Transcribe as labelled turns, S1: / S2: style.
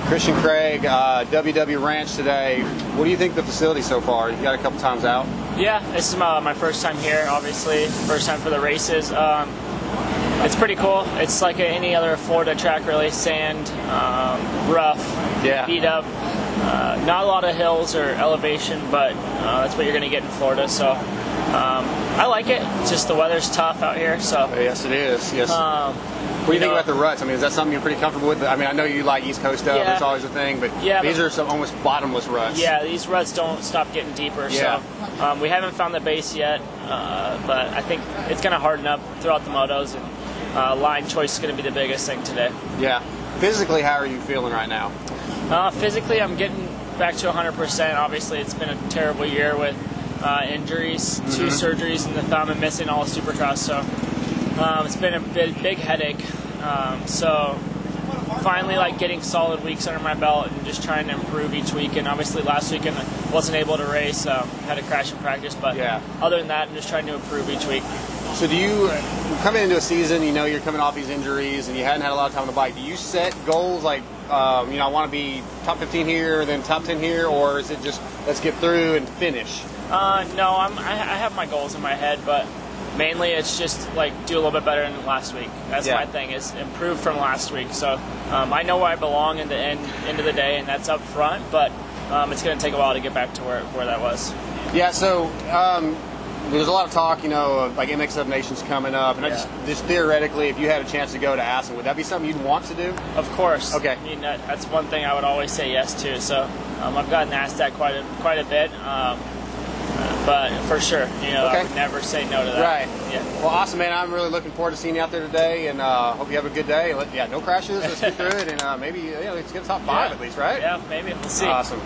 S1: right, Christian Craig, uh, WW Ranch today. What do you think of the facility so far? You got a couple times out.
S2: Yeah, this is my, my first time here, obviously. First time for the races. Um, it's pretty cool. It's like any other Florida track, really. Sand, um, rough,
S1: Yeah.
S2: beat up. Uh, not a lot of hills or elevation, but uh, that's what you're going to get in Florida. So um, I like it. It's just the weather's tough out here. So
S1: Yes, it is. Yes.
S2: um,
S1: what do you think
S2: know-
S1: about the ruts? I mean, is that something you're pretty comfortable with? I mean, I know you like East Coast stuff.
S2: Yeah.
S1: That's always a thing, but
S2: Yeah,
S1: these
S2: but-
S1: are some almost bottomless ruts.
S2: yeah, these ruts don't stop getting deeper.
S1: Yeah.
S2: So um, we haven't found the base yet, uh, but I think it's going to harden up throughout the motos, and uh, line choice is going to be the biggest thing today.
S1: Yeah. Physically, how are you feeling right now?
S2: Uh, physically, I'm getting back to 100%. Obviously, it's been a terrible year with uh, injuries, two surgeries in the thumb, and missing all of Supercross. So um, it's been a big, big headache. Um, so finally, like getting solid weeks under my belt and just trying to improve each week. And obviously, last weekend I wasn't able to race, um, had a crash in practice. But
S1: Yeah.
S2: other than that, I'm just trying to improve each week.
S1: So, do you coming into a season? You know, you're coming off these injuries, and you hadn't had a lot of time on the bike. Do you set goals like, um, you know, I want to be top 15 here, then top 10 here, or is it just let's get through and finish?
S2: Uh, no, I'm, I, I have my goals in my head, but mainly it's just like do a little bit better than last week. That's
S1: Yeah.
S2: my thing is improve from last week. So um, I know where I belong in the end, end of the day, and that's up front. But um, it's going to take a while to get back to where, where that was.
S1: Yeah, so um, there's a lot of talk, you know, of like MX7 Nations coming up, and I
S2: Yeah.
S1: just, just theoretically, if you had a chance to go to Assen, would that be something you'd want to do?
S2: Of course.
S1: Okay.
S2: I mean that, that's one thing I would always say yes to. So um, I've gotten asked that quite a, quite a bit. But for sure, you know,
S1: Okay.
S2: I would never say no to that.
S1: Right.
S2: Yeah.
S1: Well, awesome, man. I'm really looking forward to seeing you out there today, and uh, hope you have a good day. Let- Yeah, no crashes. Let's get through it, and uh, maybe yeah, let's get top five
S2: Yeah.
S1: at least, right?
S2: Yeah, maybe. We'll see.
S1: Awesome.